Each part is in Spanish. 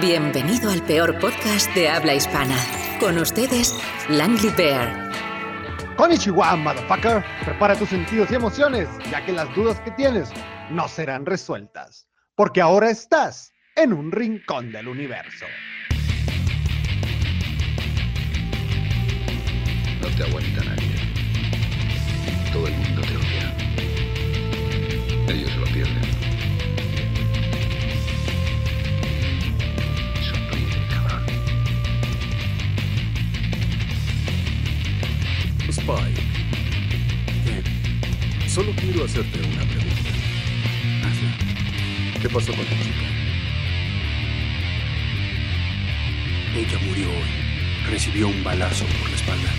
Bienvenido al peor podcast de habla hispana. Con ustedes, Langley Bear. Konnichiwa, motherfucker. Prepara tus sentidos y emociones, ya que las dudas que tienes no serán resueltas. Porque ahora estás en un rincón del universo. No te aguanta nadie. Todo el mundo te odia. Ellos lo pierden. Spike. Solo quiero hacerte una pregunta. ¿Qué pasó con tu chica? Ella murió hoy. Recibió un balazo por la espalda.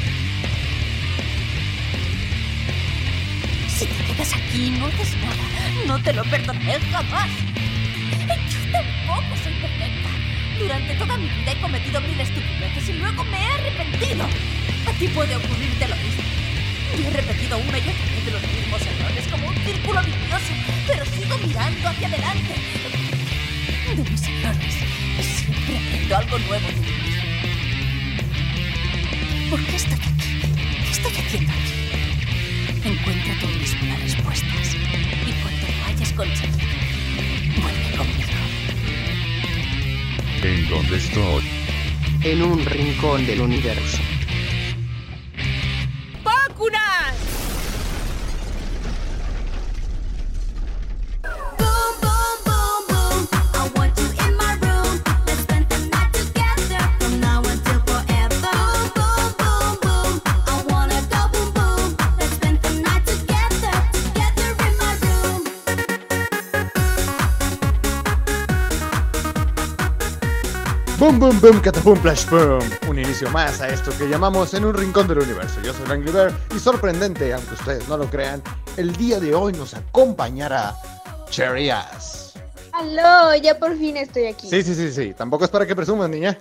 Si te quedas aquí y no haces nada, no te lo perdonaré jamás. Yo tampoco soy perfecta. Durante toda mi vida he cometido mil estupideces y luego me he arrepentido. A ti puede ocurrirte lo mismo. Yo he repetido una y otra vez los mismos errores como un círculo vicioso, pero sigo mirando hacia adelante. De mis errores siempre aprendo algo nuevo de mí mismo. ¿Por qué estoy aquí? ¿Qué estoy haciendo aquí? Encuentra tú mismo las respuestas. Y cuando lo hayas conseguido, vuelve conmigo. ¿En dónde estoy? en un rincón del universo. Boom, boom, catapum, flash, boom. Un inicio más a esto que llamamos en un rincón del universo. Yo soy Langley Bear y sorprendente, aunque ustedes no lo crean, el día de hoy nos acompañará Cherry Ass. Aló, ya por fin estoy aquí. Sí, sí, sí, sí. Tampoco es para que presumas, niña.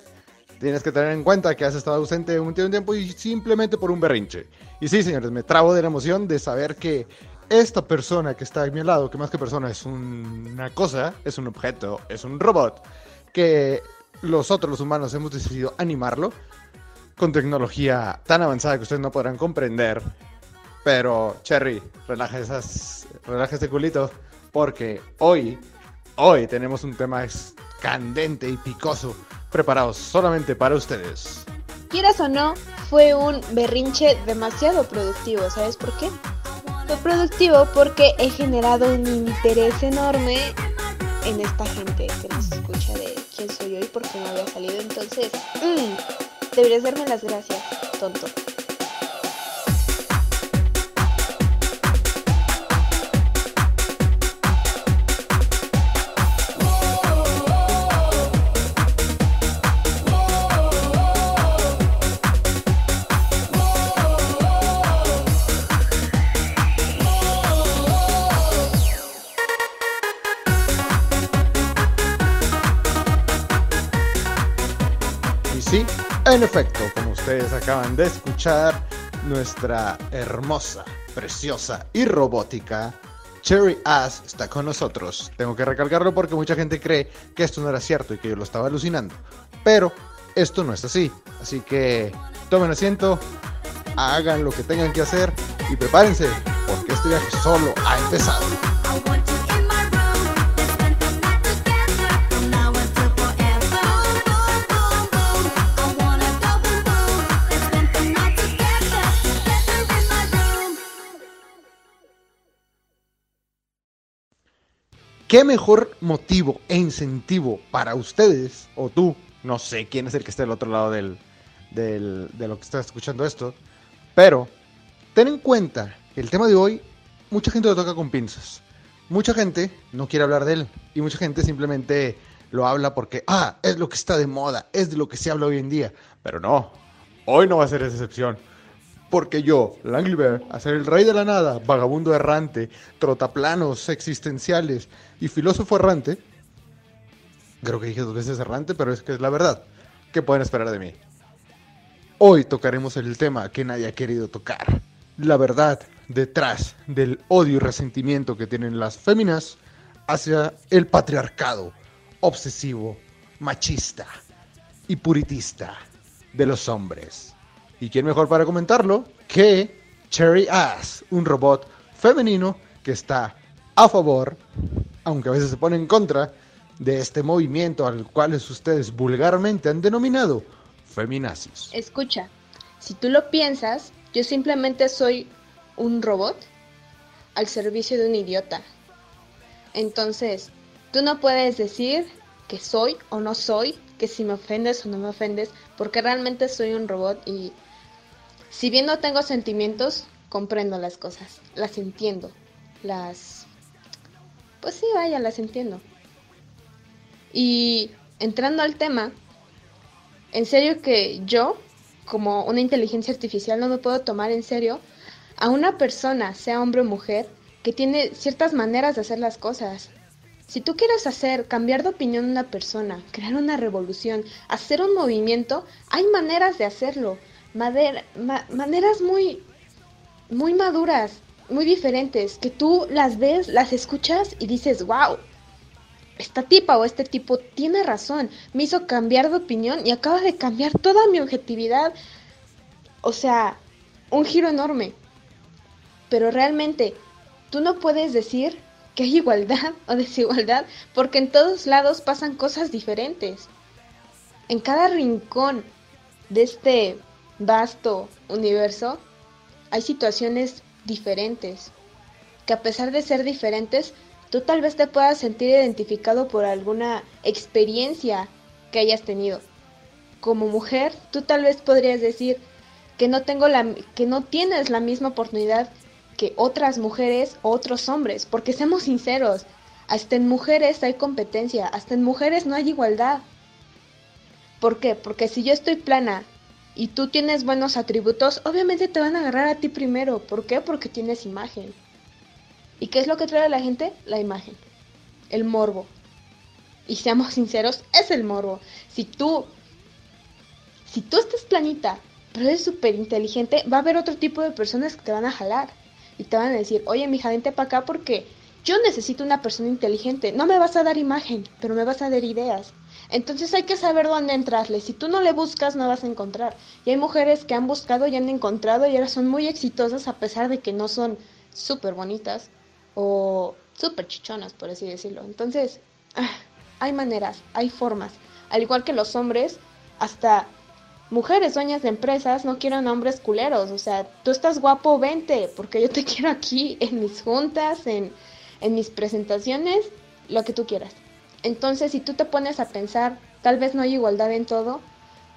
Tienes que tener en cuenta que has estado ausente un tiempo, un tiempo y simplemente por un berrinche. Y sí, señores, me trabo de la emoción de saber que esta persona que está a mi lado, que más que persona es un- una cosa, es un objeto, es un robot, que los otros, humanos, hemos decidido animarlo con tecnología tan avanzada que ustedes no podrán comprender. Pero, Cherry, relaja, esas, relaja ese culito, porque hoy, hoy tenemos un tema candente y picoso preparados solamente para ustedes. Quieras o no, fue un berrinche demasiado productivo, ¿sabes por qué? Fue productivo porque he generado un interés enorme en esta gente que nos escucha de quién soy yo y por qué no había salido. Entonces, mm, deberías darme las gracias, tonto. En efecto, como ustedes acaban de escuchar, nuestra hermosa, preciosa y robótica Cherry Ass está con nosotros. Tengo que recalcarlo porque mucha gente cree que esto no era cierto y que yo lo estaba alucinando. Pero esto no es así. Así que tomen asiento, hagan lo que tengan que hacer y prepárense porque este viaje solo ha empezado. ¿Qué mejor motivo e incentivo para ustedes, o tú, no sé quién es el que esté al otro lado del, del- de lo que está escuchando esto, pero ten en cuenta que el tema de hoy, mucha gente lo toca con pinzas. Mucha gente no quiere hablar de él y mucha gente simplemente lo habla porque, ah, es lo que está de moda, es de lo que se habla hoy en día. Pero no, hoy no va a ser esa excepción. Porque yo, Langley Bear, a ser el rey de la nada, vagabundo errante, trotaplanos existenciales y filósofo errante, creo que dije dos veces errante, pero es que es la verdad. ¿Qué pueden esperar de mí? Hoy tocaremos el tema que nadie ha querido tocar. La verdad detrás del odio y resentimiento que tienen las féminas hacia el patriarcado obsesivo, machista y puritista de los hombres. ¿Y quién mejor para comentarlo que Cherry Ass, un robot femenino que está a favor, aunque a veces se pone en contra, de este movimiento al cual ustedes vulgarmente han denominado feminazis. Escucha, si tú lo piensas, yo simplemente soy un robot al servicio de un idiota. Entonces, tú no puedes decir que soy o no soy, que si me ofendes o no me ofendes, porque realmente soy un robot y si bien no tengo sentimientos, comprendo las cosas, las entiendo, las... Pues sí, vaya, las entiendo. Y entrando al tema, en serio que yo, como una inteligencia artificial, no me puedo tomar en serio a una persona, sea hombre o mujer, que tiene ciertas maneras de hacer las cosas. Si tú quieres hacer, cambiar de opinión a una persona, crear una revolución, hacer un movimiento, hay maneras de hacerlo. Maneras muy, muy maduras, muy diferentes, que tú las ves, las escuchas y dices, wow, esta tipa o este tipo tiene razón, me hizo cambiar de opinión y acaba de cambiar toda mi objetividad. O sea, un giro enorme. Pero realmente, tú no puedes decir que hay igualdad o desigualdad porque en todos lados pasan cosas diferentes. En cada rincón de este vasto universo hay situaciones diferentes que a pesar de ser diferentes tú tal vez te puedas sentir identificado por alguna experiencia que hayas tenido. Como mujer, tú tal vez podrías decir que no tengo la que no tienes la misma oportunidad que otras mujeres o otros hombres, porque seamos sinceros, hasta en mujeres hay competencia, hasta en mujeres no hay igualdad. ¿Por qué? Porque si yo estoy plana y tú tienes buenos atributos, obviamente te van a agarrar a ti primero. ¿Por qué? Porque tienes imagen. ¿Y qué es lo que trae a la gente? La imagen, el morbo. Y seamos sinceros, es el morbo. Si tú, si tú estás planita, pero eres súper inteligente, va a haber otro tipo de personas que te van a jalar. Y te van a decir, oye, mija, vente para acá porque yo necesito una persona inteligente. No me vas a dar imagen, pero me vas a dar ideas. Entonces hay que saber dónde entrarle. Si tú no le buscas, no vas a encontrar. Y hay mujeres que han buscado y han encontrado y ahora son muy exitosas a pesar de que no son súper bonitas o súper chichonas, por así decirlo. Entonces, ah, hay maneras, hay formas. Al igual que los hombres, hasta mujeres dueñas de empresas no quieren hombres culeros. O sea, tú estás guapo, vente, porque yo te quiero aquí en mis juntas, en, en mis presentaciones, lo que tú quieras. Entonces, si tú te pones a pensar, tal vez no hay igualdad en todo,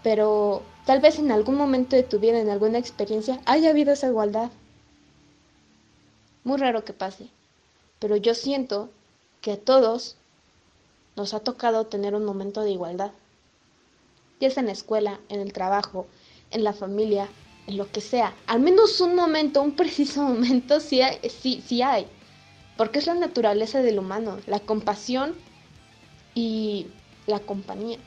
pero tal vez en algún momento de tu vida, en alguna experiencia, haya habido esa igualdad. Muy raro que pase pero yo siento que a todos nos ha tocado tener un momento de igualdad. Ya sea en la escuela, en el trabajo, en la familia, en lo que sea. Al menos un momento, un preciso momento sí hay, sí, hay. Porque es la naturaleza del humano, la compasión y la compañía.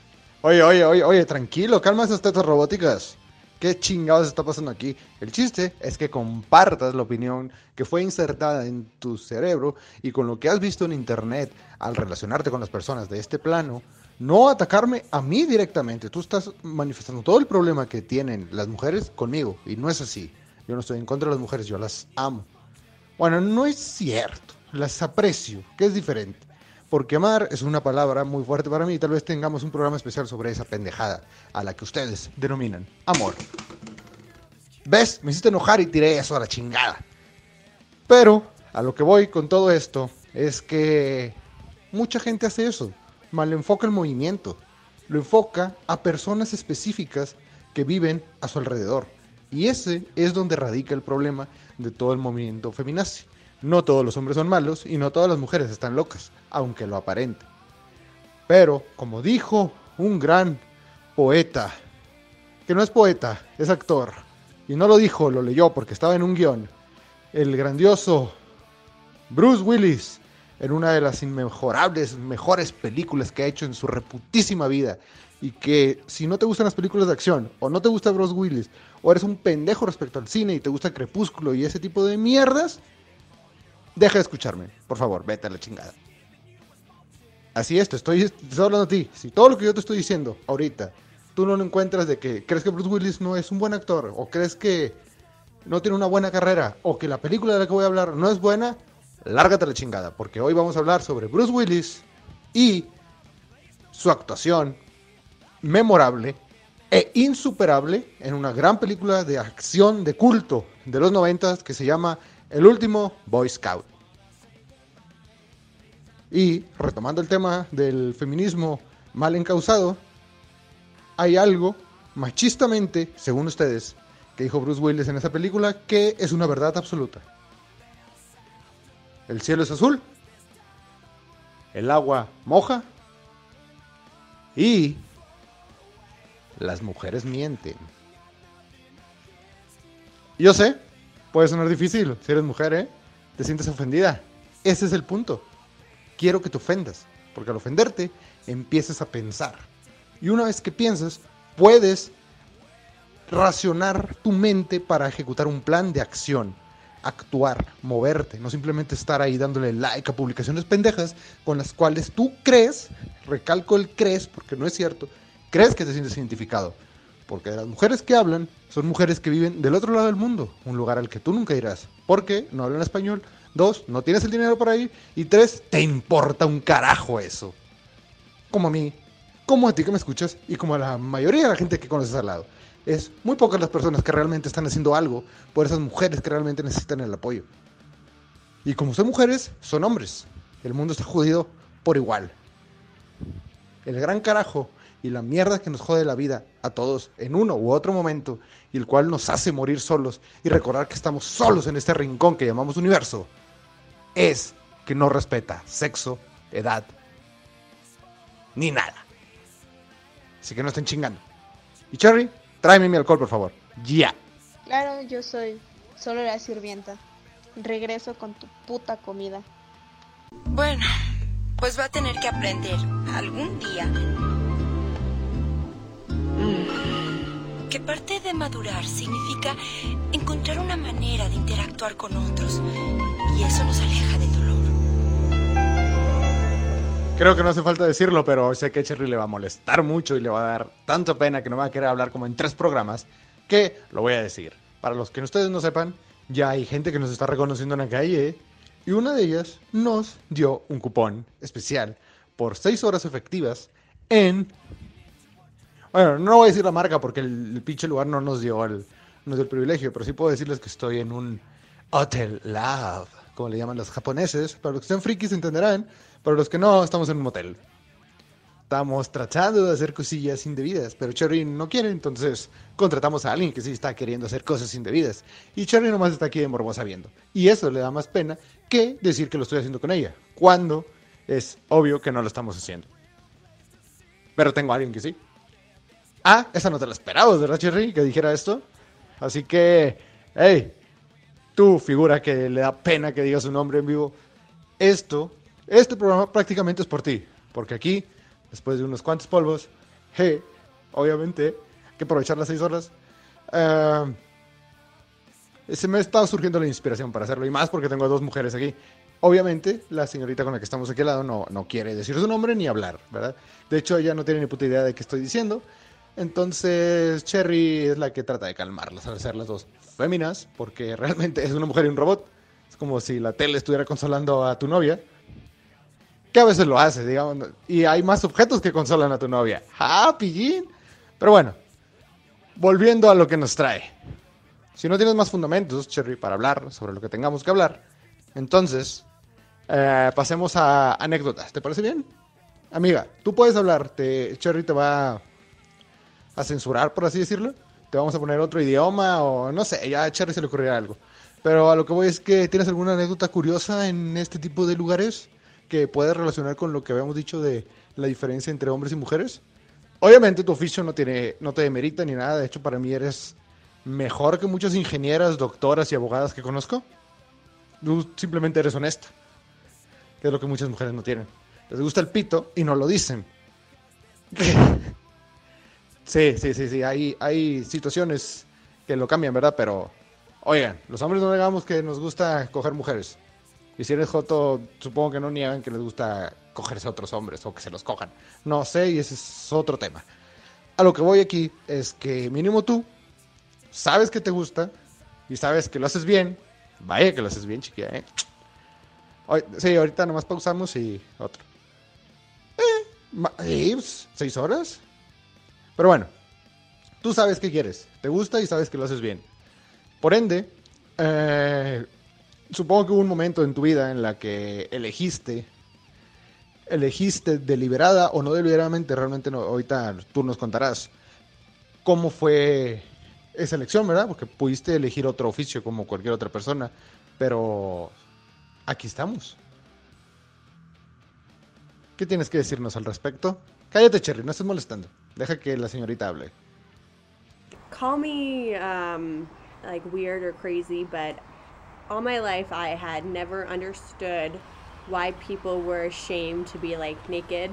Oye, oye, oye, oye, tranquilo, calma esas tetas robóticas. ¿Qué chingados está pasando aquí? El chiste es que compartas la opinión que fue insertada en tu cerebro y con lo que has visto en internet al relacionarte con las personas de este plano, no atacarme a mí directamente. Tú estás manifestando todo el problema que tienen las mujeres conmigo y no es así. Yo no estoy en contra de las mujeres, yo las amo. Bueno, no es cierto, las aprecio, que es diferente. Porque amar es una palabra muy fuerte para mí y tal vez tengamos un programa especial sobre esa pendejada a la que ustedes denominan amor. ¿Ves? Me hiciste enojar y tiré eso a la chingada. Pero a lo que voy con todo esto es que mucha gente hace eso. Mal enfoca el movimiento. Lo enfoca a personas específicas que viven a su alrededor. Y ese es donde radica el problema de todo el movimiento feminazi. No todos los hombres son malos y no todas las mujeres están locas, aunque lo aparente. Pero, como dijo un gran poeta, que no es poeta, es actor, y no lo dijo, lo leyó porque estaba en un guion, el grandioso Bruce Willis, en una de las inmejorables, mejores películas que ha hecho en su reputísima vida, y que si no te gustan las películas de acción, o no te gusta Bruce Willis, o eres un pendejo respecto al cine y te gusta Crepúsculo y ese tipo de mierdas, Deja de escucharme, por favor, vete a la chingada. así es, te estoy, hablando a ti. Si todo lo que yo te estoy diciendo ahorita, tú no lo encuentras de que crees que Bruce Willis no es un buen actor, o crees que no tiene una buena carrera, o que la película de la que voy a hablar no es buena, lárgate a la chingada, porque hoy vamos a hablar sobre Bruce Willis y su actuación memorable e insuperable en una gran película de acción de culto de los noventas que se llama El último Boy Scout. Y retomando el tema del feminismo mal encausado, hay algo machistamente, según ustedes, que dijo Bruce Willis en esa película, que es una verdad absoluta. El cielo es azul, el agua moja y las mujeres mienten. Yo sé, puede sonar difícil si eres mujer, ¿eh? Te sientes ofendida. Ese es el punto. Quiero que te ofendas, porque al ofenderte empiezas a pensar. Y una vez que piensas, puedes racionar tu mente para ejecutar un plan de acción, actuar, moverte, no simplemente estar ahí dándole like a publicaciones pendejas con las cuales tú crees, recalco el crees porque no es cierto, crees que te sientes identificado. Porque las mujeres que hablan son mujeres que viven del otro lado del mundo, un lugar al que tú nunca irás. Porque no hablan español. Dos, no tienes el dinero para ir. Y tres, te importa un carajo eso. Como a mí, como a ti que me escuchas y como a la mayoría de la gente que conoces al lado. Es muy pocas las personas que realmente están haciendo algo por esas mujeres que realmente necesitan el apoyo. Y como son mujeres, son hombres. El mundo está jodido por igual. El gran carajo y la mierda que nos jode la vida a todos en uno u otro momento y el cual nos hace morir solos y recordar que estamos solos en este rincón que llamamos universo, es que no respeta sexo, edad, ni nada. Así que no estén chingando. Y Cherry, tráeme mi alcohol, por favor. Ya. Claro, yo soy solo la sirvienta. Regreso con tu puta comida. Bueno, pues va a tener que aprender algún día que parte de madurar significa encontrar una manera de interactuar con otros y eso nos aleja del dolor. Creo que no hace falta decirlo, pero sé que Cherry le va a molestar mucho y le va a dar tanta pena que no va a querer hablar como en tres programas que lo voy a decir. Para los que ustedes no sepan, ya hay gente que nos está reconociendo en la calle y una de ellas nos dio un cupón especial por seis horas efectivas en bueno, no voy a decir la marca porque el, el pinche lugar no nos dio el, el privilegio, pero sí puedo decirles que estoy en un Hotel Love, como le llaman los japoneses. Para los que sean frikis entenderán, para los que no, estamos en un motel. Estamos tratando de hacer cosillas indebidas, pero Cherry no quiere, entonces contratamos a alguien que sí está queriendo hacer cosas indebidas. Y Cherry nomás está aquí de morbosa viendo. Y eso le da más pena que decir que lo estoy haciendo con ella, cuando es obvio que no lo estamos haciendo. Pero tengo a alguien que sí. Ah, esa no te la esperabas, ¿verdad, Cherry? Que dijera esto. Así que, hey, tú, figura que le da pena que digas su nombre en vivo. Esto, este programa prácticamente es por ti. Porque aquí, después de unos cuantos polvos, hey, obviamente, hay que aprovechar las seis horas. Uh, se me estado surgiendo la inspiración para hacerlo. Y más porque tengo dos mujeres aquí. Obviamente, la señorita con la que estamos aquí al lado no, no quiere decir su nombre ni hablar, ¿verdad? De hecho, ella no tiene ni puta idea de qué estoy diciendo. Entonces, Cherry es la que trata de calmarlas al ser las dos féminas, porque realmente es una mujer y un robot. Es como si la tele estuviera consolando a tu novia. Que a veces lo hace, digamos. Y hay más objetos que consolan a tu novia. ¡Ah, pillín! Pero bueno, volviendo a lo que nos trae. Si no tienes más fundamentos, Cherry, para hablar sobre lo que tengamos que hablar, entonces eh, pasemos a anécdotas. ¿Te parece bien? Amiga, tú puedes hablar. Cherry te va a censurar, por así decirlo. Te vamos a poner otro idioma o no sé, ya a Cherry se le ocurrirá algo. Pero a lo que voy es que tienes alguna anécdota curiosa en este tipo de lugares que puedas relacionar con lo que habíamos dicho de la diferencia entre hombres y mujeres. Obviamente tu oficio no, tiene, no te demerita ni nada, de hecho para mí eres mejor que muchas ingenieras, doctoras y abogadas que conozco. Tú simplemente eres honesta, que es lo que muchas mujeres no tienen. Les gusta el pito y no lo dicen. Sí, sí, sí, sí. Hay, hay situaciones que lo cambian, ¿verdad? Pero, oigan, los hombres no negamos que nos gusta coger mujeres. Y si eres joto, supongo que no niegan que les gusta cogerse a otros hombres o que se los cojan. No sé, y ese es otro tema. A lo que voy aquí es que mínimo tú sabes que te gusta y sabes que lo haces bien. Vaya que lo haces bien, chiquilla, ¿eh? Sí, ahorita nomás pausamos y otro. Eh, sí, pues, seis horas. Pero bueno, tú sabes qué quieres, te gusta y sabes que lo haces bien. Por ende, eh, supongo que hubo un momento en tu vida en la que elegiste, elegiste deliberada o no deliberadamente, realmente no, ahorita tú nos contarás cómo fue esa elección, ¿verdad? Porque pudiste elegir otro oficio como cualquier otra persona, pero aquí estamos. ¿Qué tienes que decirnos al respecto? Cállate, Cherry, no estés molestando. Deja que la señorita hable. call me um, like weird or crazy, but all my life I had never understood why people were ashamed to be like naked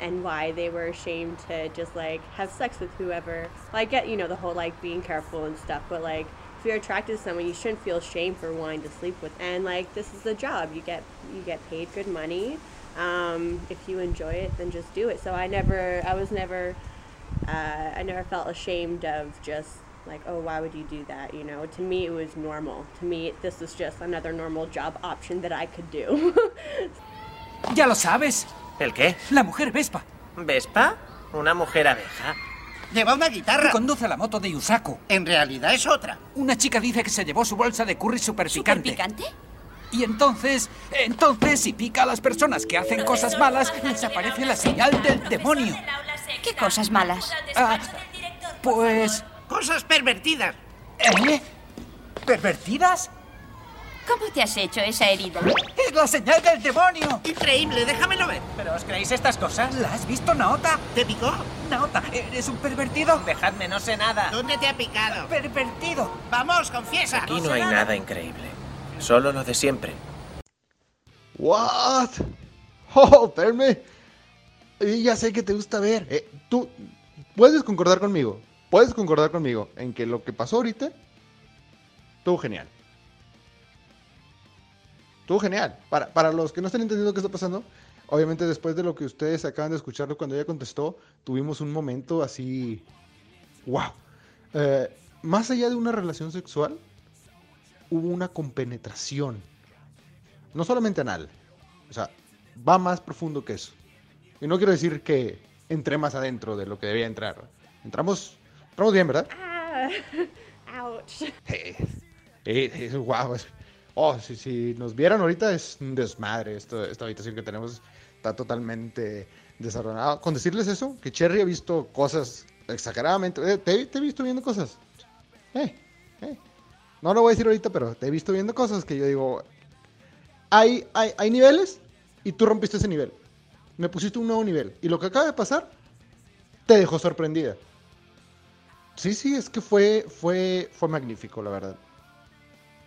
and why they were ashamed to just like have sex with whoever. I get, you know, the whole like being careful and stuff, but like if you're attracted to someone, you shouldn't feel shame for wanting to sleep with. And like this is a job. You get you get paid good money. Um, if you enjoy it, then just do it. So I never, I was never uh, I never felt ashamed of just like, oh, why would you do that? You know, to me, it was normal. To me, this was just another normal job option that I could do. Ya lo sabes. ¿El qué? La mujer Vespa. ¿Vespa? ¿Una mujer abeja? Lleva una guitarra. Conduce la moto de Yusaku. En realidad es otra. Una chica dice que se llevó su bolsa de curry super picante. ¿Picante? Y entonces, entonces, si pica a las personas que hacen cosas malas, les aparece la señal del demonio. ¿Qué cosas malas? Ah, pues... Cosas pervertidas. ¿Eh? ¿Pervertidas? ¿Cómo te has hecho esa herida? ¡Es la señal del demonio! Increíble, déjamelo ver. ¿Pero os creéis estas cosas? ¿La has visto, Naota? ¿Te picó? Naota, ¿eres un pervertido? Dejadme, no sé nada. ¿Dónde te ha picado? ¡Pervertido! Vamos, confiesa. Aquí no hay nada increíble. Solo lo de siempre. What? Oh, espérame. Ya sé que te gusta ver. Eh, tú puedes concordar conmigo. Puedes concordar conmigo en que lo que pasó ahorita estuvo genial. Estuvo genial. Para, para los que no están entendiendo qué está pasando, obviamente después de lo que ustedes acaban de escucharlo cuando ella contestó, tuvimos un momento así. ¡Wow! Eh, más allá de una relación sexual, hubo una compenetración. No solamente anal. O sea, va más profundo que eso. Y no quiero decir que entré más adentro de lo que debía entrar. Entramos, entramos bien, ¿verdad? ah, ouch. Eh, eh, eh, guau, es- Oh, si, si nos vieran ahorita es un desmadre. Esto, esta habitación que tenemos está totalmente desordenada. Con decirles eso, que Cherry ha visto cosas exageradamente. eh, te, te he visto viendo cosas. Eh, eh. No lo voy a decir ahorita, pero te he visto viendo cosas que yo digo. Hay, hay, hay niveles y tú rompiste ese nivel. Me pusiste un nuevo nivel. Y lo que acaba de pasar te dejó sorprendida. Sí, sí, es que fue, fue, fue magnífico, la verdad.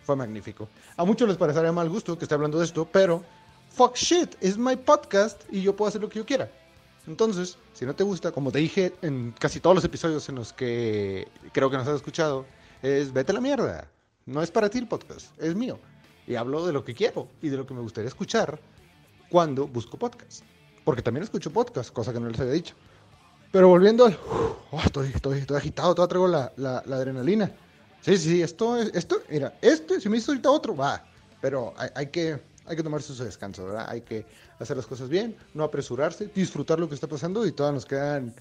Fue magnífico. A muchos les parecerá mal gusto que esté hablando de esto, pero fuck shit, es my podcast y yo puedo hacer lo que yo quiera. Entonces, si no te gusta, como te dije en casi todos los episodios en los que creo que nos has escuchado, es vete a la mierda. No es para ti el podcast, es mío. Y hablo de lo que quiero y de lo que me gustaría escuchar cuando busco podcast. Porque también escucho podcast, cosa que no les había dicho. Pero volviendo al... Oh, estoy, estoy, estoy agitado, todavía traigo la, la- adrenalina. Sí, sí, esto, es- esto, mira, este, si me hizo ahorita otro, va. Pero hay, hay que, hay que tomarse su descanso, ¿verdad? Hay que hacer las cosas bien, no apresurarse, disfrutar lo que está pasando y todavía nos quedan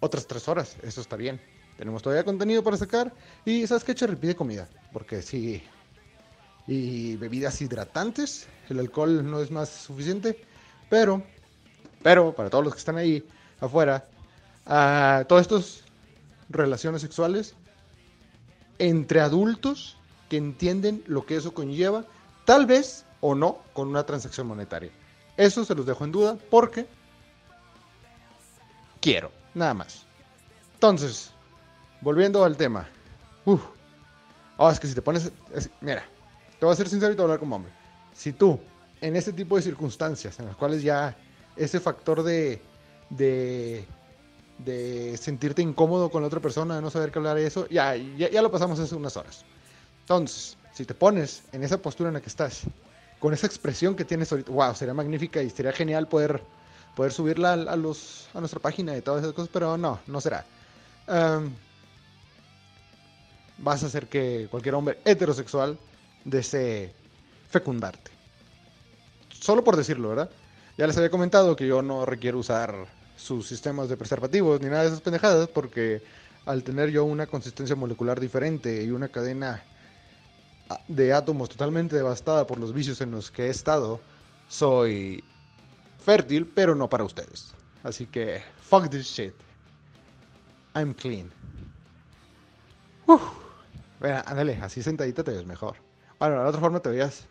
otras tres horas. Eso está bien. Tenemos todavía contenido para sacar. Y ¿sabes qué? Cherry pide comida. Porque sí. Y bebidas hidratantes. El alcohol no es más suficiente. Pero, pero para todos los que están ahí afuera, ah, todas estas relaciones sexuales entre adultos que entienden lo que eso conlleva, tal vez o no con una transacción monetaria. Eso se los dejo en duda porque quiero, nada más. Entonces, volviendo al tema. Uf. Oh, es que si te pones... es- mira, te voy a ser sincero y te voy a hablar como hombre. Si tú, en este tipo de circunstancias, en las cuales ya ese factor de... de de sentirte incómodo con la otra persona, de no saber qué hablar de eso, ya, ya, lo pasamos hace unas horas. Entonces, si te pones en esa postura en la que estás con esa expresión que tienes ahorita. Wow, sería magnífica y sería genial poder, poder subirla a, los, a nuestra página y todas esas cosas, pero no, no será. Am, vas a hacer que cualquier hombre heterosexual desee fecundarte. Solo por decirlo, ¿verdad? Ya les había comentado que yo no requiero usar sus sistemas de preservativos ni nada de esas pendejadas porque al tener yo una consistencia molecular diferente y una cadena de átomos totalmente devastada por los vicios en los que he estado, soy fértil, pero no para ustedes. Así que, fuck this shit. I'm clean. Uf. Mira, ándale, así sentadita te ves mejor. Bueno, de la otra forma te veías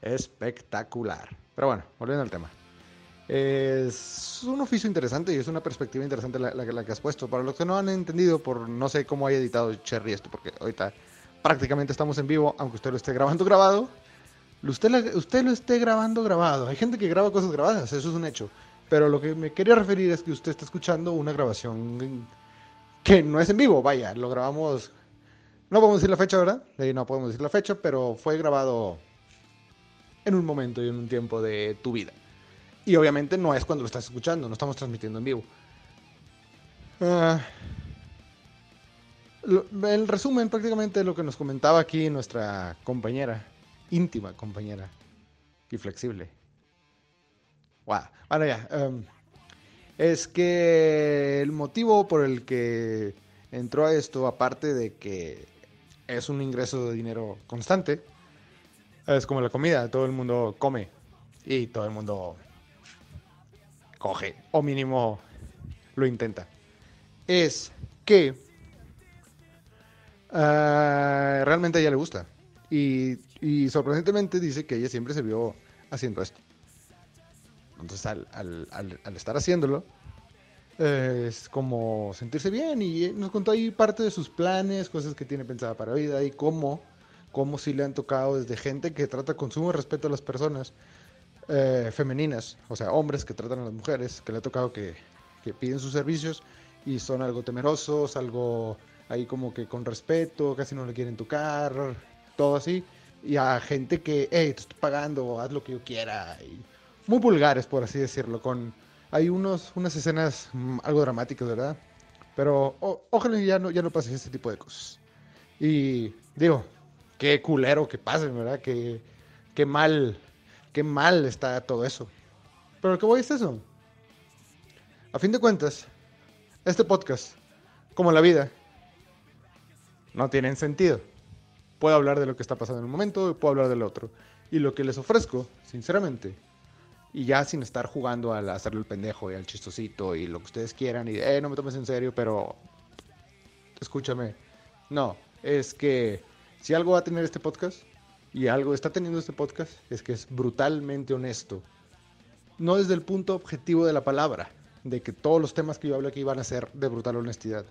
espectacular. Pero bueno, volviendo al tema. Es un oficio interesante y es una perspectiva interesante la, la la que has puesto. Para los que no han entendido, por no sé cómo haya editado Cherry esto, porque ahorita prácticamente estamos en vivo, aunque usted lo esté grabando grabado. Usted, la- usted lo esté grabando grabado. Hay gente que graba cosas grabadas, eso es un hecho. Pero lo que me quería referir es que usted está escuchando una grabación que no es en vivo, vaya, lo grabamos. No podemos decir la fecha, ¿verdad? Eh, no podemos decir la fecha, pero fue grabado en un momento y en un tiempo de tu vida. Y obviamente no es cuando lo estás escuchando, no estamos transmitiendo en vivo. Ah, lo- el resumen prácticamente lo que nos comentaba aquí nuestra compañera, íntima compañera y flexible. Wow. Bueno, ya. em, es que el motivo por el que entró a esto, aparte de que es un ingreso de dinero constante, es como la comida, todo el mundo come y todo el mundo coge, o mínimo lo intenta. Es que ah, realmente a ella le gusta. Y, sorprendentemente dice que ella siempre se vio haciendo esto. Entonces al, al- al- estar haciéndolo, es como sentirse bien y nos contó ahí parte de sus planes, cosas que tiene pensada para vida y cómo, cómo sí le han tocado desde gente que trata con sumo respeto a las personas eh, femeninas, o sea, hombres que tratan a las mujeres, que le ha tocado que, que piden sus servicios y son algo temerosos, algo ahí como que con respeto, casi no le quieren tocar, todo así, y a gente que, hey, te estoy pagando, haz lo que yo quiera, y muy vulgares, por así decirlo, con hay unos, unas escenas mm, algo dramáticas, ¿verdad? Pero o- ojalá ya no, ya no pase este tipo de cosas. Y digo, qué culero que pasen, ¿verdad? Qué, qué mal, qué mal está todo eso. Pero que voy es eso. A fin de cuentas, este podcast, como la vida, no tienen sentido. Puedo hablar de lo que está pasando en el momento y puedo hablar del otro. Y lo que les ofrezco, sinceramente, y ya sin estar jugando al hacerle el pendejo y al chistosito y lo que ustedes quieran y eh, no me tomes en serio, pero escúchame. No, es que si algo va a tener este podcast y algo está teniendo este podcast es que es brutalmente honesto. No desde el punto objetivo de la palabra, de que todos los temas que yo hablo aquí van a ser de brutal honestidad.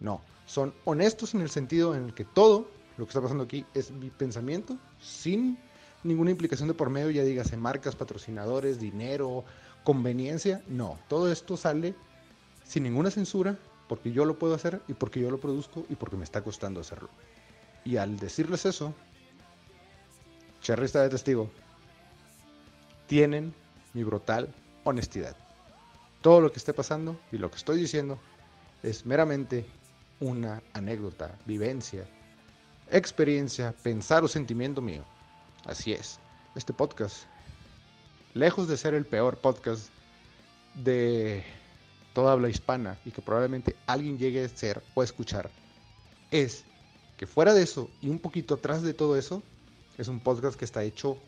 No, son honestos en el sentido en el que todo lo que está pasando aquí es mi pensamiento sin ninguna implicación de por medio, ya dígase marcas, patrocinadores, dinero, conveniencia. No, todo esto sale sin ninguna censura porque yo lo puedo hacer y porque yo lo produzco y porque me está costando hacerlo. Y al decirles eso, Cherry de testigo, tienen mi brutal honestidad. Todo lo que esté pasando y lo que estoy diciendo es meramente una anécdota, vivencia, experiencia, pensar o sentimiento mío. Así es, este podcast, lejos de ser el peor podcast de toda habla hispana y que probablemente alguien llegue a ser o a escuchar, es que fuera de eso y un poquito atrás de todo eso, es un podcast que está hecho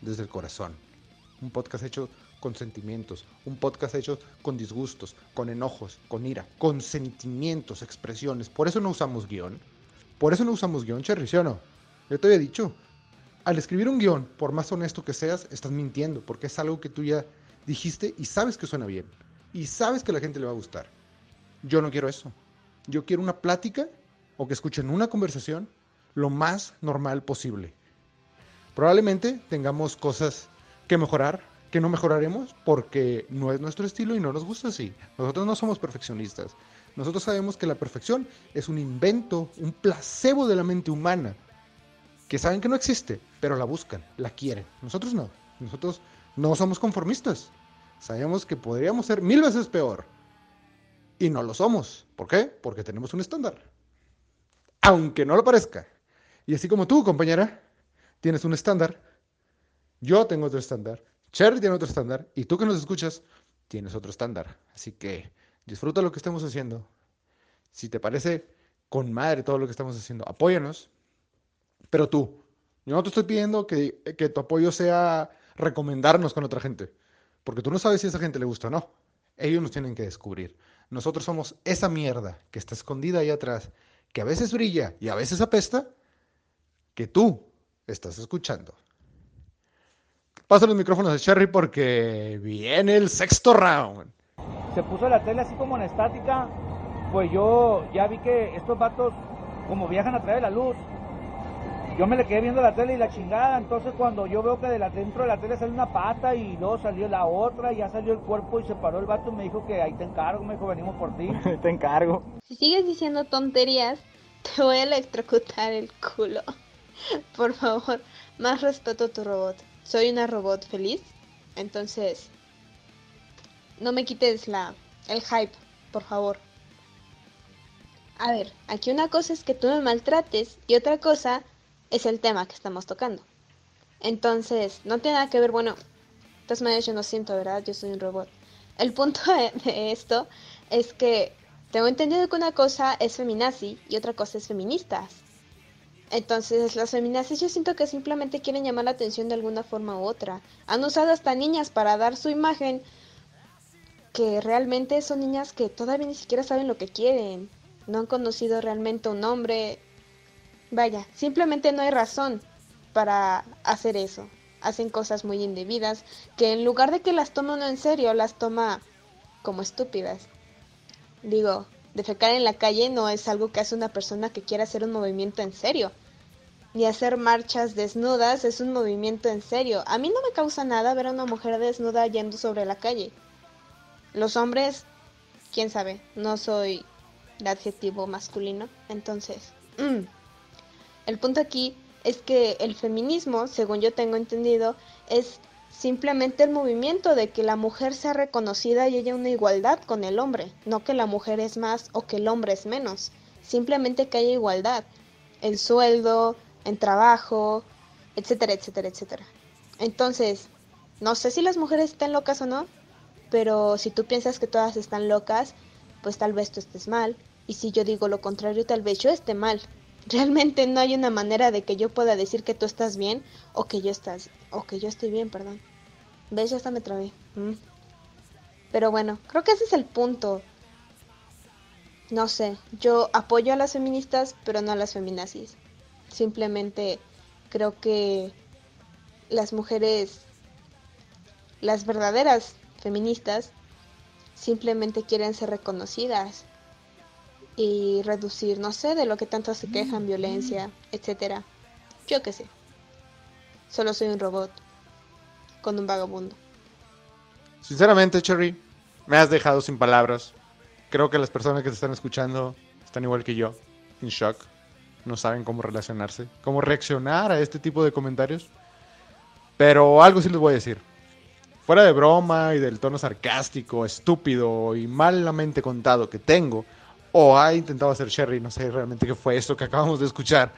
desde el corazón. Un podcast hecho con sentimientos, un podcast hecho con disgustos, con enojos, con ira, con sentimientos, expresiones. Por eso no usamos guion. Por eso no usamos guion, Cherry, ¿sí o no? Yo te había dicho, al escribir un guion, por más honesto que seas, estás mintiendo, porque es algo que tú ya dijiste y sabes que suena bien. Y sabes que a la gente le va a gustar. Yo no quiero eso. Yo quiero una plática o que escuchen una conversación lo más normal posible. Probablemente tengamos cosas que mejorar, que no mejoraremos porque no es nuestro estilo y no nos gusta así. Nosotros no somos perfeccionistas. Nosotros sabemos que la perfección es un invento, un placebo de la mente humana. que saben que no existe, pero la buscan, la quieren. Nosotros no. Nosotros no somos conformistas. Sabemos que podríamos ser mil veces peor. Y no lo somos. ¿Por qué? Porque tenemos un estándar. Aunque no lo parezca. Y así como tú, compañera, tienes un estándar, yo tengo otro estándar, Cherry tiene otro estándar, y tú que nos escuchas, tienes otro estándar. Así que disfruta lo que estamos haciendo. Si te parece con madre todo lo que estamos haciendo, apóyanos. Pero tú, yo no te estoy pidiendo que, que tu apoyo sea recomendarnos con otra gente, porque tú no sabes si a esa gente le gusta o no. Ellos nos tienen que descubrir. Nosotros somos esa mierda que está escondida ahí atrás, que a veces brilla y a veces apesta, que tú estás escuchando. Paso los micrófonos de Cherry porque viene el sexto round. Se puso la tele así como en estática, pues yo ya vi que estos vatos como viajan a través de la luz, yo me le quedé viendo la tele y la chingada, entonces cuando yo veo que de la, dentro de la tele sale una pata y luego salió la otra, y ya salió el cuerpo y se paró el vato y me dijo que ahí te encargo, me dijo venimos por ti. te encargo. Si sigues diciendo tonterías, te voy a electrocutar el culo. Por favor, más respeto a tu robot. Soy una robot feliz, entonces no me quites la el hype, por favor. A ver, aquí una cosa es que tú me maltrates y otra cosa es el tema que estamos tocando. Entonces, no tiene nada que ver, bueno, de todas maneras yo no siento, ¿verdad? Yo soy un robot. El punto de, de esto es que tengo entendido que una cosa es feminazi y otra cosa es feministas. Entonces, las feminazis yo siento que simplemente quieren llamar la atención de alguna forma u otra. Han usado hasta niñas para dar su imagen, que realmente son niñas que todavía ni siquiera saben lo que quieren. No han conocido realmente un hombre. Vaya, simplemente no hay razón para hacer eso. Hacen cosas muy indebidas que en lugar de que las tome uno en serio, las toma como estúpidas. Digo, defecar en la calle no es algo que hace una persona que quiera hacer un movimiento en serio. Ni hacer marchas desnudas es un movimiento en serio. A mí no me causa nada ver a una mujer desnuda yendo sobre la calle. Los hombres, quién sabe, no soy de adjetivo masculino. Entonces, mm. El punto aquí es que el feminismo, según yo tengo entendido, es simplemente el movimiento de que la mujer sea reconocida y haya una igualdad con el hombre, no que la mujer es más o que el hombre es menos, simplemente que haya igualdad en sueldo, en trabajo, etcétera, etcétera, etcétera. Entonces, no sé si las mujeres están locas o no, pero si tú piensas que todas están locas, pues tal vez tú estés mal, y si yo digo lo contrario, tal vez yo esté mal. Realmente no hay una manera de que yo pueda decir que tú estás bien o que yo estás o que yo estoy bien, perdón. ¿Ves? Ya hasta me trabé. Mm. Pero bueno, creo que ese es el punto. No sé, yo apoyo a las feministas, pero no a las feminazis. Simplemente creo que las mujeres, las verdaderas feministas, simplemente quieren ser reconocidas y reducir, no sé, de lo que tanto se quejan, violencia, etcétera. Yo qué sé. Solo soy un robot con un vagabundo. Sinceramente, Cherry, me has dejado sin palabras. Creo que las personas que te están escuchando están igual que yo, en shock. No saben cómo relacionarse, cómo reaccionar a este tipo de comentarios. Pero algo sí les voy a decir. Fuera de broma y del tono sarcástico, estúpido y malamente contado que tengo, o ha intentado hacer Sherry, no sé realmente qué fue esto que acabamos de escuchar,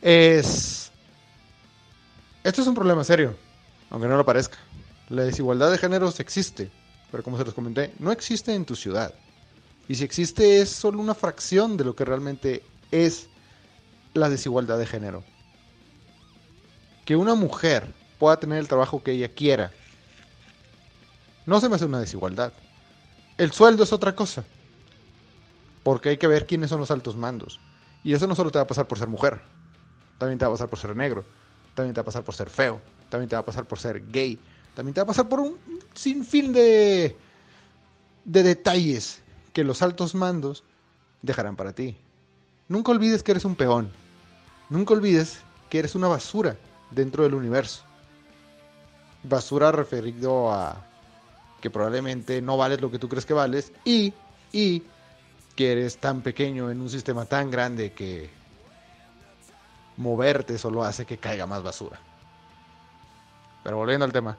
es... Esto es un problema serio, aunque no lo parezca. La desigualdad de géneros existe, pero como se los comenté, no existe en tu ciudad. Y si existe es solo una fracción de lo que realmente es la desigualdad de género. Que una mujer pueda tener el trabajo que ella quiera, no se me hace una desigualdad. El sueldo es otra cosa. Porque hay que ver quiénes son los altos mandos. Y eso no solo te va a pasar por ser mujer. También te va a pasar por ser negro. También te va a pasar por ser feo. También te va a pasar por ser gay. También te va a pasar por un sinfín de, de detalles que los altos mandos dejarán para ti. Nunca olvides que eres un peón. Nunca olvides que eres una basura dentro del universo. Basura referido a que probablemente no vales lo que tú crees que vales y, y que eres tan pequeño en un sistema tan grande que moverte solo hace que caiga más basura. Pero volviendo al tema.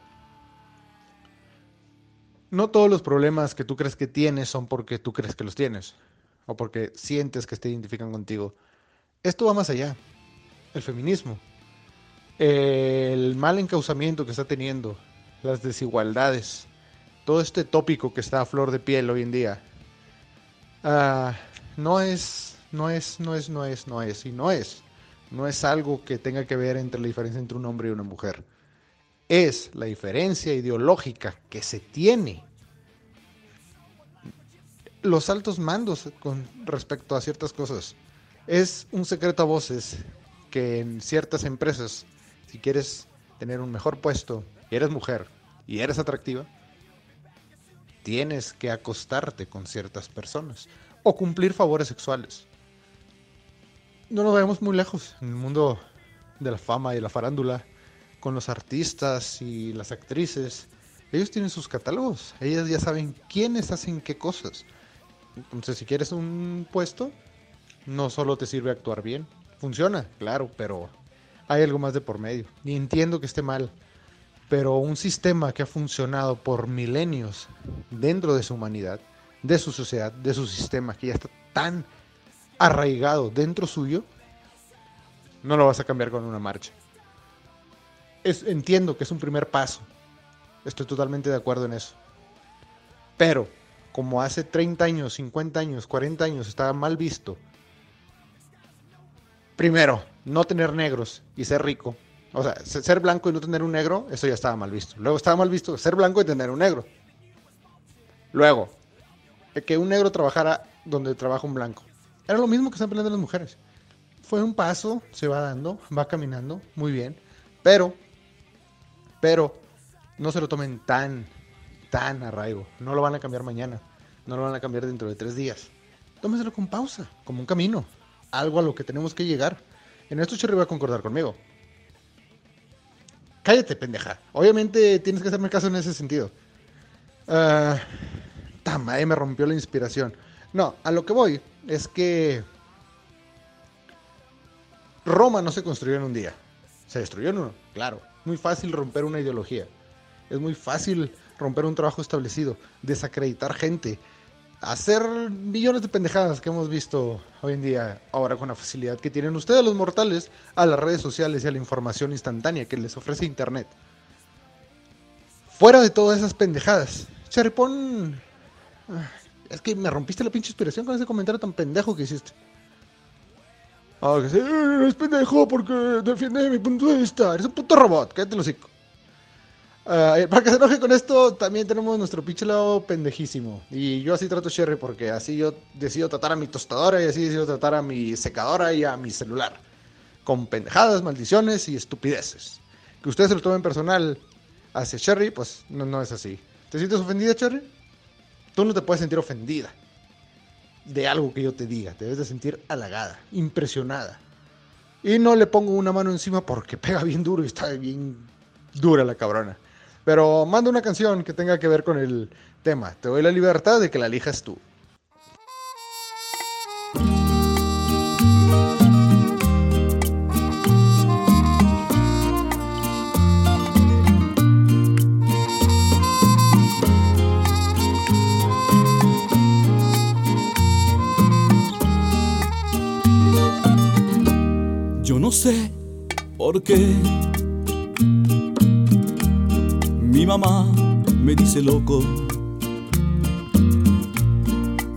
No todos los problemas que tú crees que tienes son porque tú crees que los tienes. O porque sientes que te identifican contigo. Esto va más allá. El feminismo. El mal encauzamiento que está teniendo. Las desigualdades. Todo este tópico que está a flor de piel hoy en día. Ah, no es, no es, no es, no es, no es y no es. No es algo que tenga que ver entre la diferencia entre un hombre y una mujer. Es la diferencia ideológica que se tiene. Los altos mandos con respecto a ciertas cosas. Es un secreto a voces que en ciertas empresas, si quieres tener un mejor puesto eres mujer y eres atractiva, tienes que acostarte con ciertas personas o cumplir favores sexuales. No nos vayamos muy lejos en el mundo de la fama y la farándula, con los artistas y las actrices. Ellos tienen sus catálogos, ellas ya saben quiénes hacen qué cosas. Entonces, si quieres un puesto, no solo te sirve actuar bien. Funciona, claro, pero hay algo más de por medio. Y entiendo que esté mal, pero un sistema que ha funcionado por milenios dentro de su humanidad, de su sociedad, de su sistema, que ya está tan arraigado dentro suyo, no lo vas a cambiar con una marcha. Entiendo que es un primer paso. Estoy totalmente de acuerdo en eso. Pero, como hace 30 años, 50 años, 40 años estaba mal visto, primero, no tener negros y ser rico. O sea, se- ser blanco y no tener un negro, eso ya estaba mal visto. Luego estaba mal visto ser blanco y tener un negro. Luego, eh, que un negro trabajara donde trabaja un blanco. Era lo mismo que están peleando las mujeres. Fue un paso, se va dando, va caminando, muy bien. Pero, pero, no se lo tomen tan, tan arraigo. No lo van a cambiar mañana. No lo van a cambiar dentro de tres días. Tómeselo con pausa, como un camino. Algo a lo que tenemos que llegar. En esto Cherry va a concordar conmigo. Cállate, pendeja. Obviamente tienes que hacerme caso en ese sentido. Madre, me rompió la inspiración. No, a lo que voy es que Roma no se construyó en un día. Se destruyó en uno, claro. Muy fácil romper una ideología. Es muy fácil romper un trabajo establecido, desacreditar gente, hacer millones de pendejadas que hemos visto hoy en día, ahora con la facilidad que tienen ustedes los mortales a las redes sociales y a la información instantánea que les ofrece Internet. Fuera de todas esas pendejadas, Cheripón... ah, Es que me rompiste la pinche inspiración con ese comentario tan pendejo que hiciste. Ah, que sí, es pendejo porque defiende mi punto de vista. Eres un puto robot, cállate el hocico. Ah, para que se enoje con esto, también tenemos nuestro pinche lado pendejísimo. Y yo así trato a Sherry porque así yo decido tratar a mi tostadora y así decido tratar a mi secadora y a mi celular. Con pendejadas, maldiciones y estupideces. Que ustedes se lo tomen personal hacia Sherry, pues no, no es así. ¿Te sientes ofendida, Cherry? Tú no te puedes sentir ofendida de algo que yo te diga. Te debes de sentir halagada, impresionada. Y no le pongo una mano encima porque pega bien duro y está bien dura la cabrona. Pero manda una canción que tenga que ver con el tema. Te doy la libertad de que la elijas tú. Yo no sé por qué mi mamá me dice loco.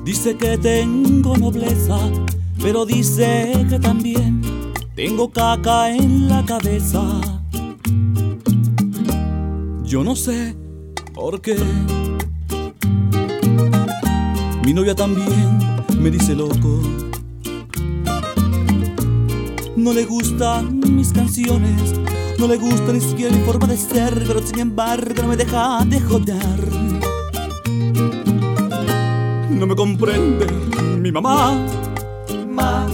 Dice que tengo nobleza, pero dice que también tengo caca en la cabeza. Yo no sé por qué. Mi novia también me dice loco. No le gustan mis canciones, no le gusta ni siquiera mi forma de ser, pero sin embargo no me deja de joder. No me comprende mi mamá, ma.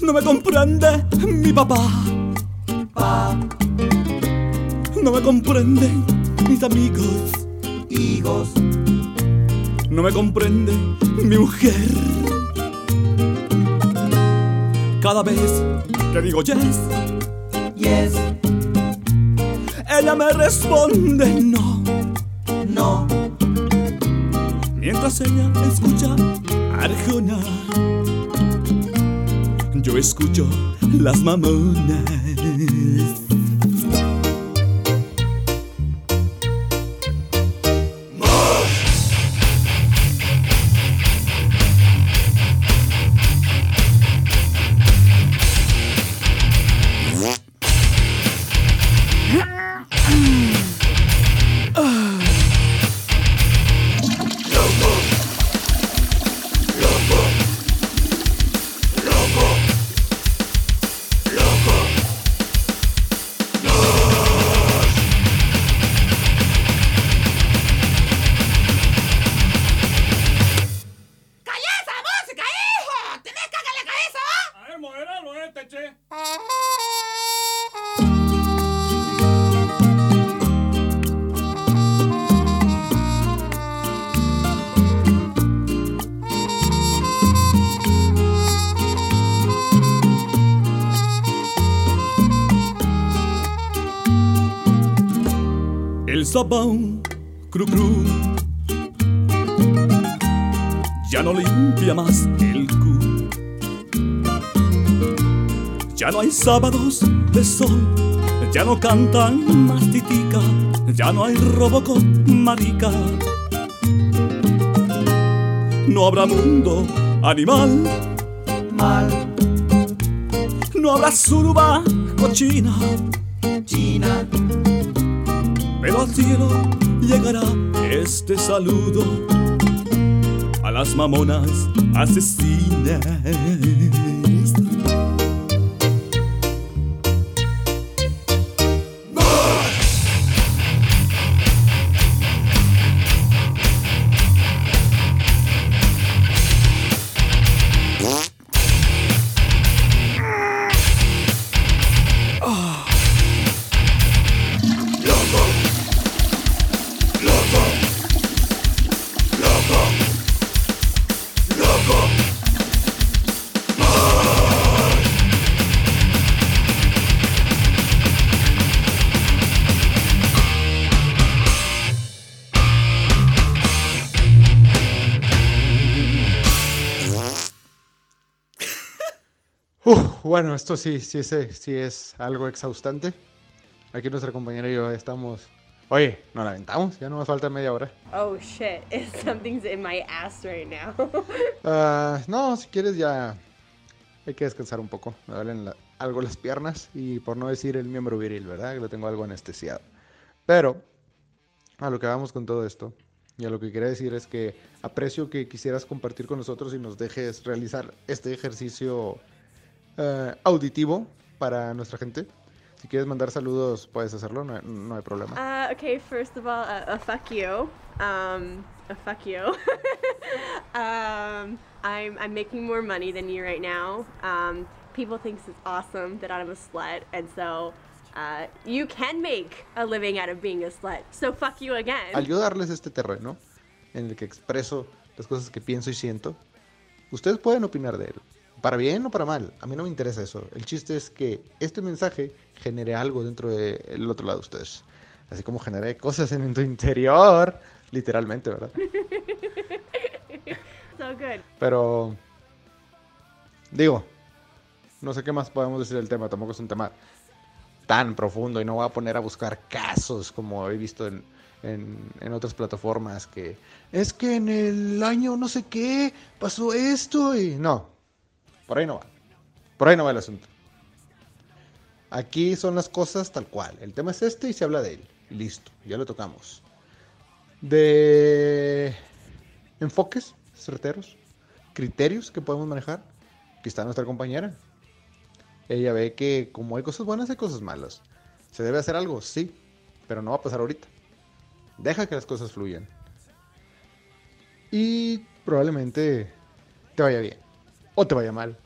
No me comprende mi papá, pa. No me comprenden mis amigos, hijos. No me comprende mi mujer cada vez que digo yes, ella me responde no, no. Mientras ella escucha Arjona, yo escucho las mamonas. Ya no limpia más el cu. Ya no hay sábados de sol, ya no cantan más titica, ya no hay robocop marica. No habrá mundo animal, mal. No habrá suruba cochina, china. Pero al cielo llegará este saludo las mamonas asesinas. Bueno, esto sí, sí es, sí es algo exhaustante. Aquí nuestra compañera y yo estamos. Oye, nos la aventamos, ya no nos falta media hora. Oh shit, something's in my ass right now. Ah, no, si quieres ya hay que descansar un poco. Me duelen la- algo las piernas y por no decir el miembro viril, ¿verdad? Que lo tengo algo anestesiado. Pero a lo que vamos con todo esto y a lo que quería decir es que aprecio que quisieras compartir con nosotros y nos dejes realizar este ejercicio eh, auditivo para nuestra gente. Si quieres mandar saludos, puedes hacerlo, no hay, no hay problema. Uh, okay, first of all, uh, a fuck you. Um, a fuck you. um, I'm, I'm making more money than you right now. Um, people think it's awesome that I'm a slut, and so uh, you can make a living out of being a slut. So fuck you again. Al yo darles este terreno en el que expreso las cosas que pienso y siento, ustedes pueden opinar de él. Para bien o para mal, a mí no me interesa eso. El chiste es que este mensaje genere algo dentro del otro lado de ustedes. Así como genere cosas en tu interior, literalmente, ¿verdad? so good. Pero, digo, no sé qué más podemos decir del tema. Tampoco es un tema tan profundo y no voy a poner a buscar casos como he visto en, en, en otras plataformas que es que en el año no sé qué pasó esto y no, por ahí no va. Por ahí no va el asunto. Aquí son las cosas tal cual. El tema es este y se habla de él. Listo, ya lo tocamos. De enfoques certeros, criterios que podemos manejar. Aquí está nuestra compañera. Ella ve que como hay cosas buenas, hay cosas malas. ¿Se debe hacer algo? Sí, pero no va a pasar ahorita. Deja que las cosas fluyan. Y probablemente te vaya bien o te vaya mal.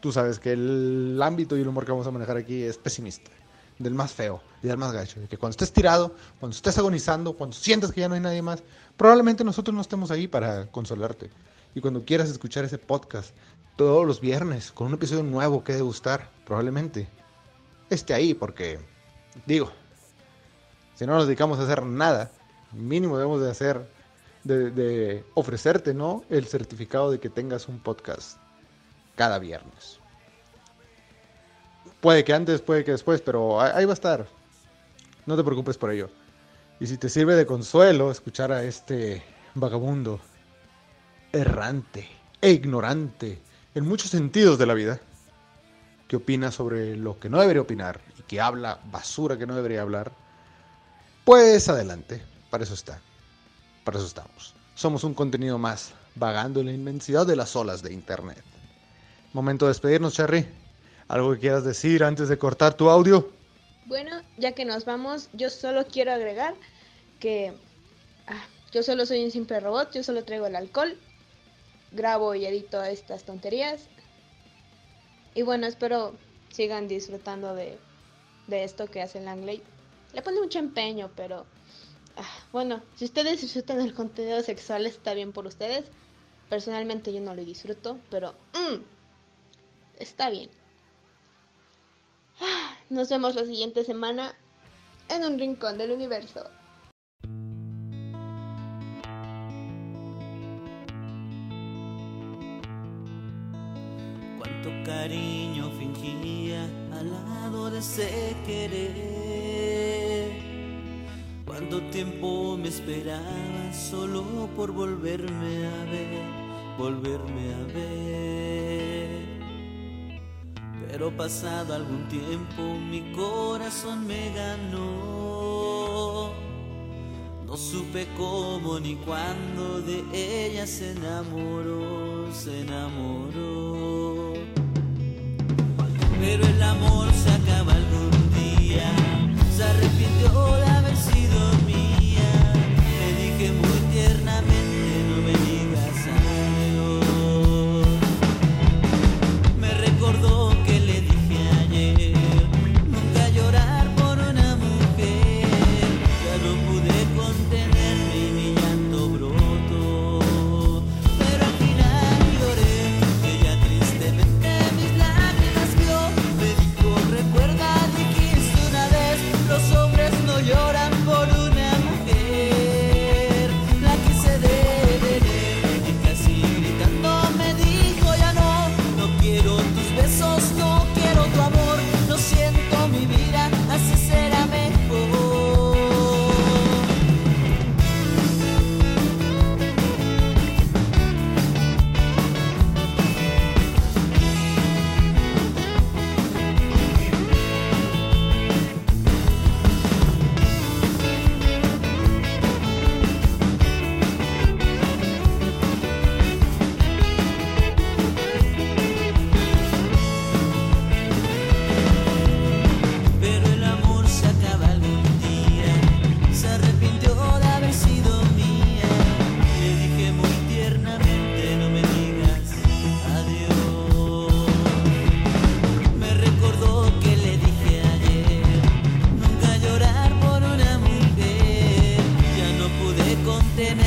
Tú sabes que el ámbito y el humor que vamos a manejar aquí es pesimista. Del más feo y del más gacho. De que cuando estés tirado, cuando estés agonizando, cuando sientas que ya no hay nadie más, probablemente nosotros no estemos ahí para consolarte. Y cuando quieras escuchar ese podcast todos los viernes con un episodio nuevo que de gustar, probablemente esté ahí, porque digo, si no nos dedicamos a hacer nada, mínimo debemos de hacer, de, de ofrecerte, ¿no? El certificado de que tengas un podcast cada viernes. Puede que antes, puede que después, pero ahí va a estar. No te preocupes por ello. Y si te sirve de consuelo escuchar a este vagabundo errante e ignorante en muchos sentidos de la vida, que opina sobre lo que no debería opinar y que habla basura que no debería hablar, pues adelante, para eso está, para eso estamos. Somos un contenido más, vagando en la inmensidad de las olas de Internet. Momento de despedirnos, Cherry. ¿Algo que quieras decir antes de cortar tu audio? Bueno, ya que nos vamos, yo solo quiero agregar que ah, yo solo soy un simple robot, yo solo traigo el alcohol, grabo y edito estas tonterías. Y bueno, espero sigan disfrutando de, de esto que hace Langley. Le pone mucho empeño, pero ah, bueno, si ustedes disfrutan del contenido sexual está bien por ustedes. Personalmente yo no lo disfruto, pero mm, está bien. Ah, Nos vemos la siguiente semana en un rincón del universo. Cuánto cariño fingía al lado de ese querer. Cuánto tiempo me esperaba solo por volverme a ver, volverme a ver. Pero pasado algún tiempo mi corazón me ganó. No supe cómo ni cuándo de ella se enamoró, se enamoró. Pero el amor se acaba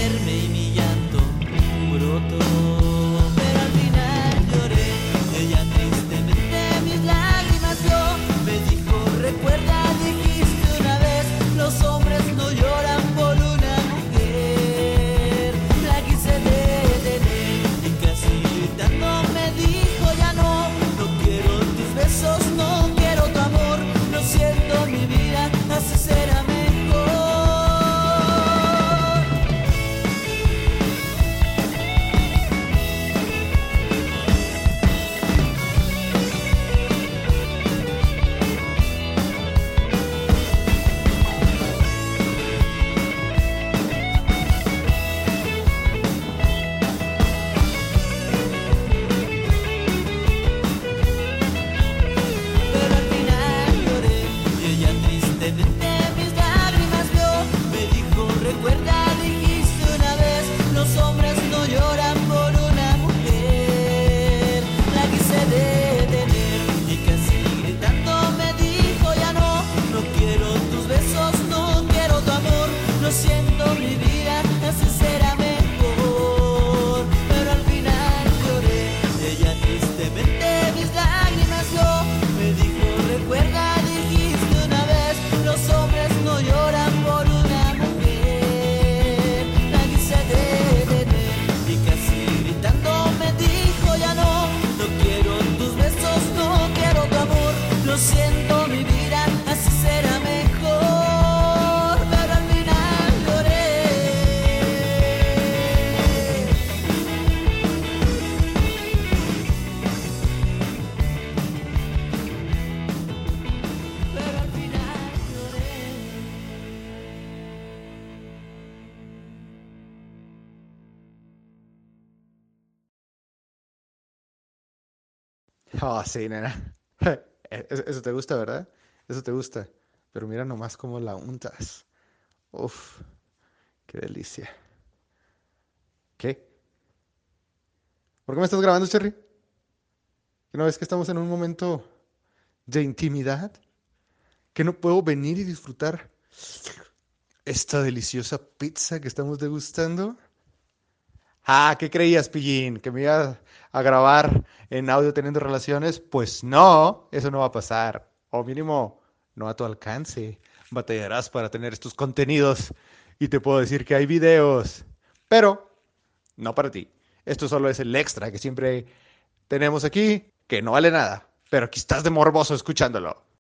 contenerme y Oh, sí, nena. Eso eso te gusta, ¿verdad? Eso te gusta. Pero mira nomás cómo la untas. Uf, qué delicia. ¿Qué? ¿Por qué me estás grabando, Cherry? ¿Que no que estamos en un momento de intimidad? ¿Que no puedo venir y disfrutar esta deliciosa pizza que estamos degustando? Ah, ¿qué creías, Pillín? ¿Que me iba a grabar en audio teniendo relaciones? Pues no, eso no va a pasar. O mínimo, no a tu alcance. Batallarás para tener estos contenidos. Y te puedo decir que hay videos. Pero, no para ti. Esto solo es el extra que siempre tenemos aquí, que no vale nada. Pero aquí estás de morboso escuchándolo.